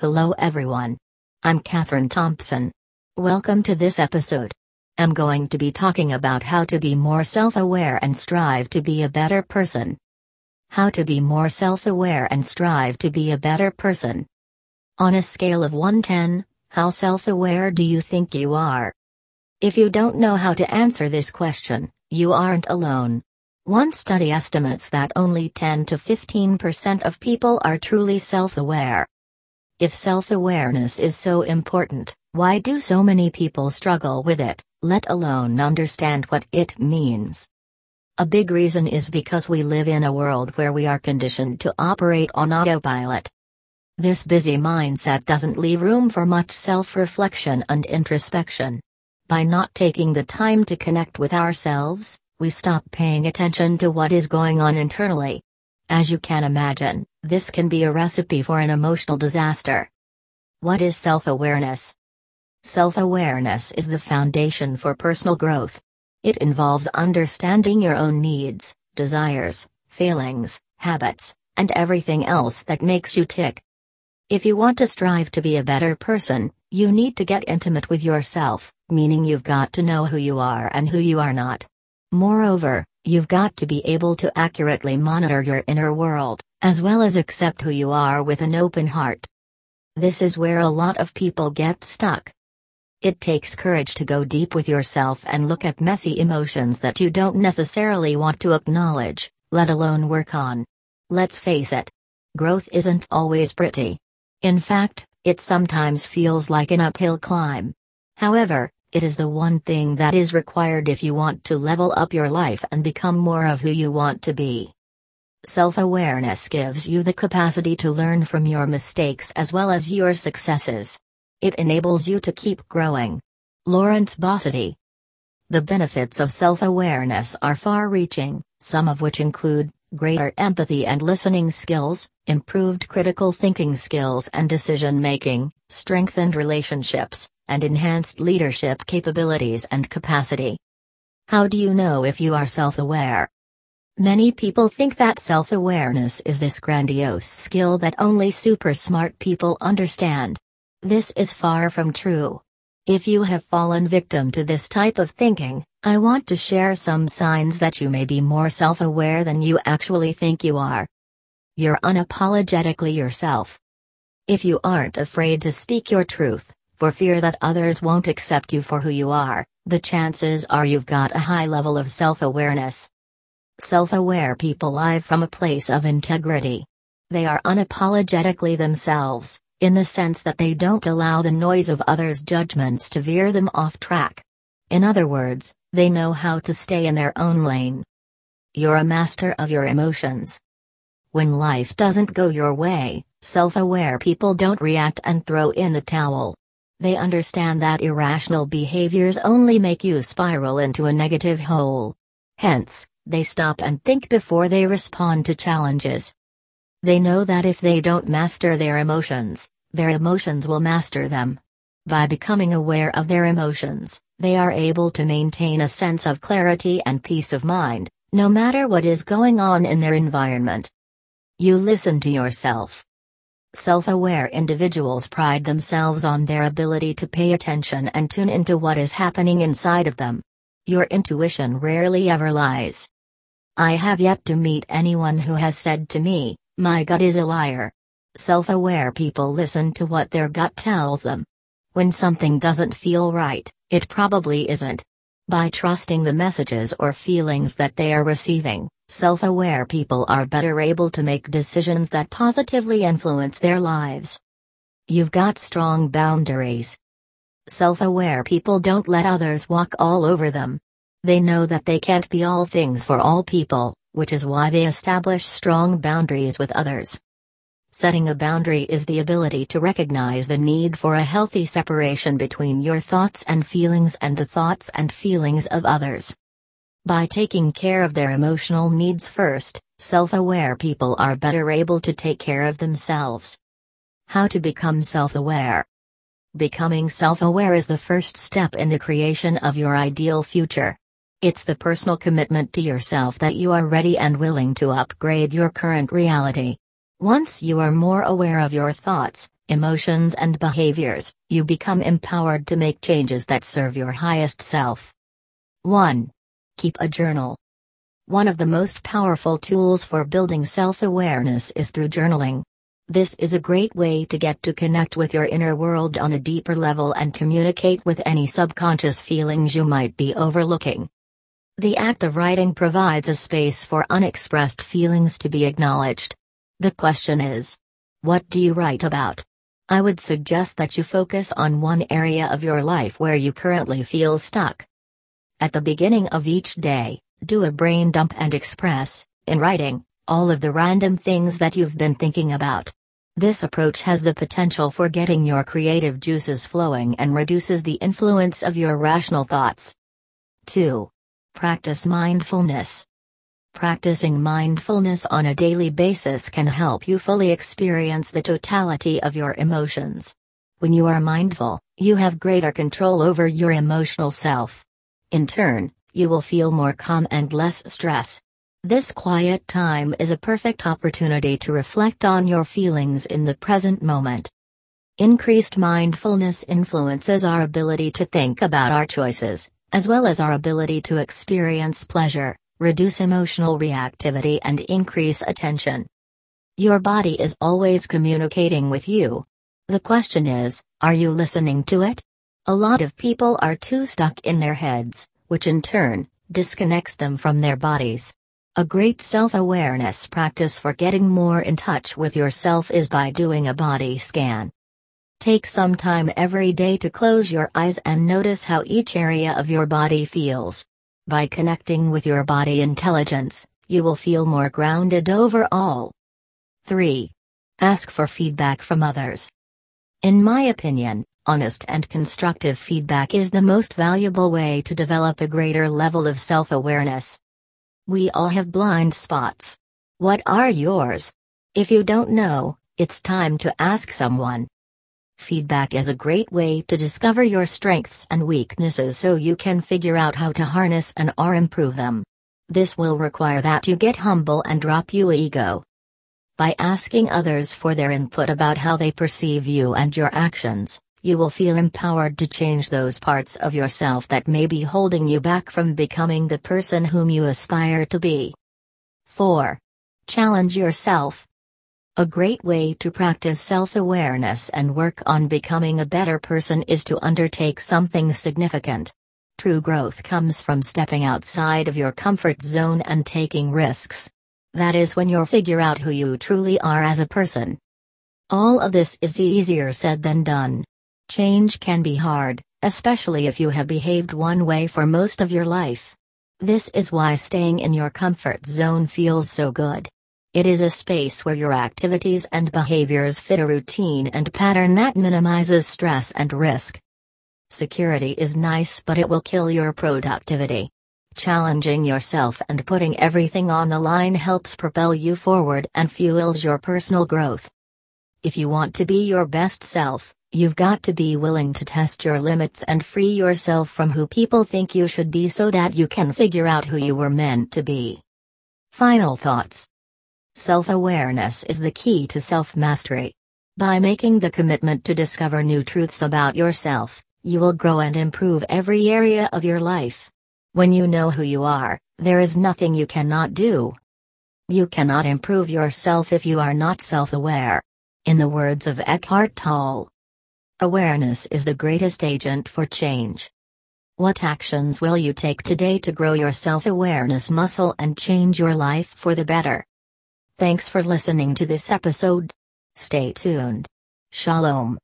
Hello everyone. I'm Catherine Thompson. Welcome to this episode. I'm going to be talking about how to be more self aware and strive to be a better person. How to be more self aware and strive to be a better person. On a scale of 110, how self aware do you think you are? If you don't know how to answer this question, you aren't alone. One study estimates that only 10 to 15% of people are truly self aware. If self awareness is so important, why do so many people struggle with it, let alone understand what it means? A big reason is because we live in a world where we are conditioned to operate on autopilot. This busy mindset doesn't leave room for much self reflection and introspection. By not taking the time to connect with ourselves, we stop paying attention to what is going on internally. As you can imagine, this can be a recipe for an emotional disaster. What is self awareness? Self awareness is the foundation for personal growth. It involves understanding your own needs, desires, feelings, habits, and everything else that makes you tick. If you want to strive to be a better person, you need to get intimate with yourself, meaning you've got to know who you are and who you are not. Moreover, You've got to be able to accurately monitor your inner world, as well as accept who you are with an open heart. This is where a lot of people get stuck. It takes courage to go deep with yourself and look at messy emotions that you don't necessarily want to acknowledge, let alone work on. Let's face it. Growth isn't always pretty. In fact, it sometimes feels like an uphill climb. However, it is the one thing that is required if you want to level up your life and become more of who you want to be. Self awareness gives you the capacity to learn from your mistakes as well as your successes. It enables you to keep growing. Lawrence Bossidy. The benefits of self awareness are far reaching, some of which include greater empathy and listening skills, improved critical thinking skills and decision making, strengthened relationships, and enhanced leadership capabilities and capacity. How do you know if you are self aware? Many people think that self awareness is this grandiose skill that only super smart people understand. This is far from true. If you have fallen victim to this type of thinking, I want to share some signs that you may be more self aware than you actually think you are. You're unapologetically yourself. If you aren't afraid to speak your truth, for fear that others won't accept you for who you are, the chances are you've got a high level of self awareness. Self aware people live from a place of integrity. They are unapologetically themselves, in the sense that they don't allow the noise of others' judgments to veer them off track. In other words, they know how to stay in their own lane. You're a master of your emotions. When life doesn't go your way, self aware people don't react and throw in the towel. They understand that irrational behaviors only make you spiral into a negative hole. Hence, they stop and think before they respond to challenges. They know that if they don't master their emotions, their emotions will master them. By becoming aware of their emotions, they are able to maintain a sense of clarity and peace of mind, no matter what is going on in their environment. You listen to yourself. Self aware individuals pride themselves on their ability to pay attention and tune into what is happening inside of them. Your intuition rarely ever lies. I have yet to meet anyone who has said to me, My gut is a liar. Self aware people listen to what their gut tells them. When something doesn't feel right, it probably isn't. By trusting the messages or feelings that they are receiving, self aware people are better able to make decisions that positively influence their lives. You've got strong boundaries. Self aware people don't let others walk all over them. They know that they can't be all things for all people, which is why they establish strong boundaries with others. Setting a boundary is the ability to recognize the need for a healthy separation between your thoughts and feelings and the thoughts and feelings of others. By taking care of their emotional needs first, self aware people are better able to take care of themselves. How to become self aware? Becoming self aware is the first step in the creation of your ideal future. It's the personal commitment to yourself that you are ready and willing to upgrade your current reality. Once you are more aware of your thoughts, emotions, and behaviors, you become empowered to make changes that serve your highest self. 1. Keep a journal. One of the most powerful tools for building self awareness is through journaling. This is a great way to get to connect with your inner world on a deeper level and communicate with any subconscious feelings you might be overlooking. The act of writing provides a space for unexpressed feelings to be acknowledged. The question is what do you write about? I would suggest that you focus on one area of your life where you currently feel stuck. At the beginning of each day, do a brain dump and express, in writing, all of the random things that you've been thinking about. This approach has the potential for getting your creative juices flowing and reduces the influence of your rational thoughts. 2. Practice mindfulness. Practicing mindfulness on a daily basis can help you fully experience the totality of your emotions. When you are mindful, you have greater control over your emotional self. In turn, you will feel more calm and less stress. This quiet time is a perfect opportunity to reflect on your feelings in the present moment. Increased mindfulness influences our ability to think about our choices, as well as our ability to experience pleasure, reduce emotional reactivity, and increase attention. Your body is always communicating with you. The question is are you listening to it? A lot of people are too stuck in their heads, which in turn disconnects them from their bodies. A great self awareness practice for getting more in touch with yourself is by doing a body scan. Take some time every day to close your eyes and notice how each area of your body feels. By connecting with your body intelligence, you will feel more grounded overall. 3. Ask for feedback from others. In my opinion, honest and constructive feedback is the most valuable way to develop a greater level of self awareness. We all have blind spots. What are yours? If you don't know, it's time to ask someone. Feedback is a great way to discover your strengths and weaknesses so you can figure out how to harness and or improve them. This will require that you get humble and drop your ego. By asking others for their input about how they perceive you and your actions, you will feel empowered to change those parts of yourself that may be holding you back from becoming the person whom you aspire to be. 4. Challenge yourself. A great way to practice self awareness and work on becoming a better person is to undertake something significant. True growth comes from stepping outside of your comfort zone and taking risks. That is when you figure out who you truly are as a person. All of this is easier said than done. Change can be hard, especially if you have behaved one way for most of your life. This is why staying in your comfort zone feels so good. It is a space where your activities and behaviors fit a routine and pattern that minimizes stress and risk. Security is nice, but it will kill your productivity. Challenging yourself and putting everything on the line helps propel you forward and fuels your personal growth. If you want to be your best self, You've got to be willing to test your limits and free yourself from who people think you should be so that you can figure out who you were meant to be. Final thoughts Self awareness is the key to self mastery. By making the commitment to discover new truths about yourself, you will grow and improve every area of your life. When you know who you are, there is nothing you cannot do. You cannot improve yourself if you are not self aware. In the words of Eckhart Tolle, Awareness is the greatest agent for change. What actions will you take today to grow your self awareness muscle and change your life for the better? Thanks for listening to this episode. Stay tuned. Shalom.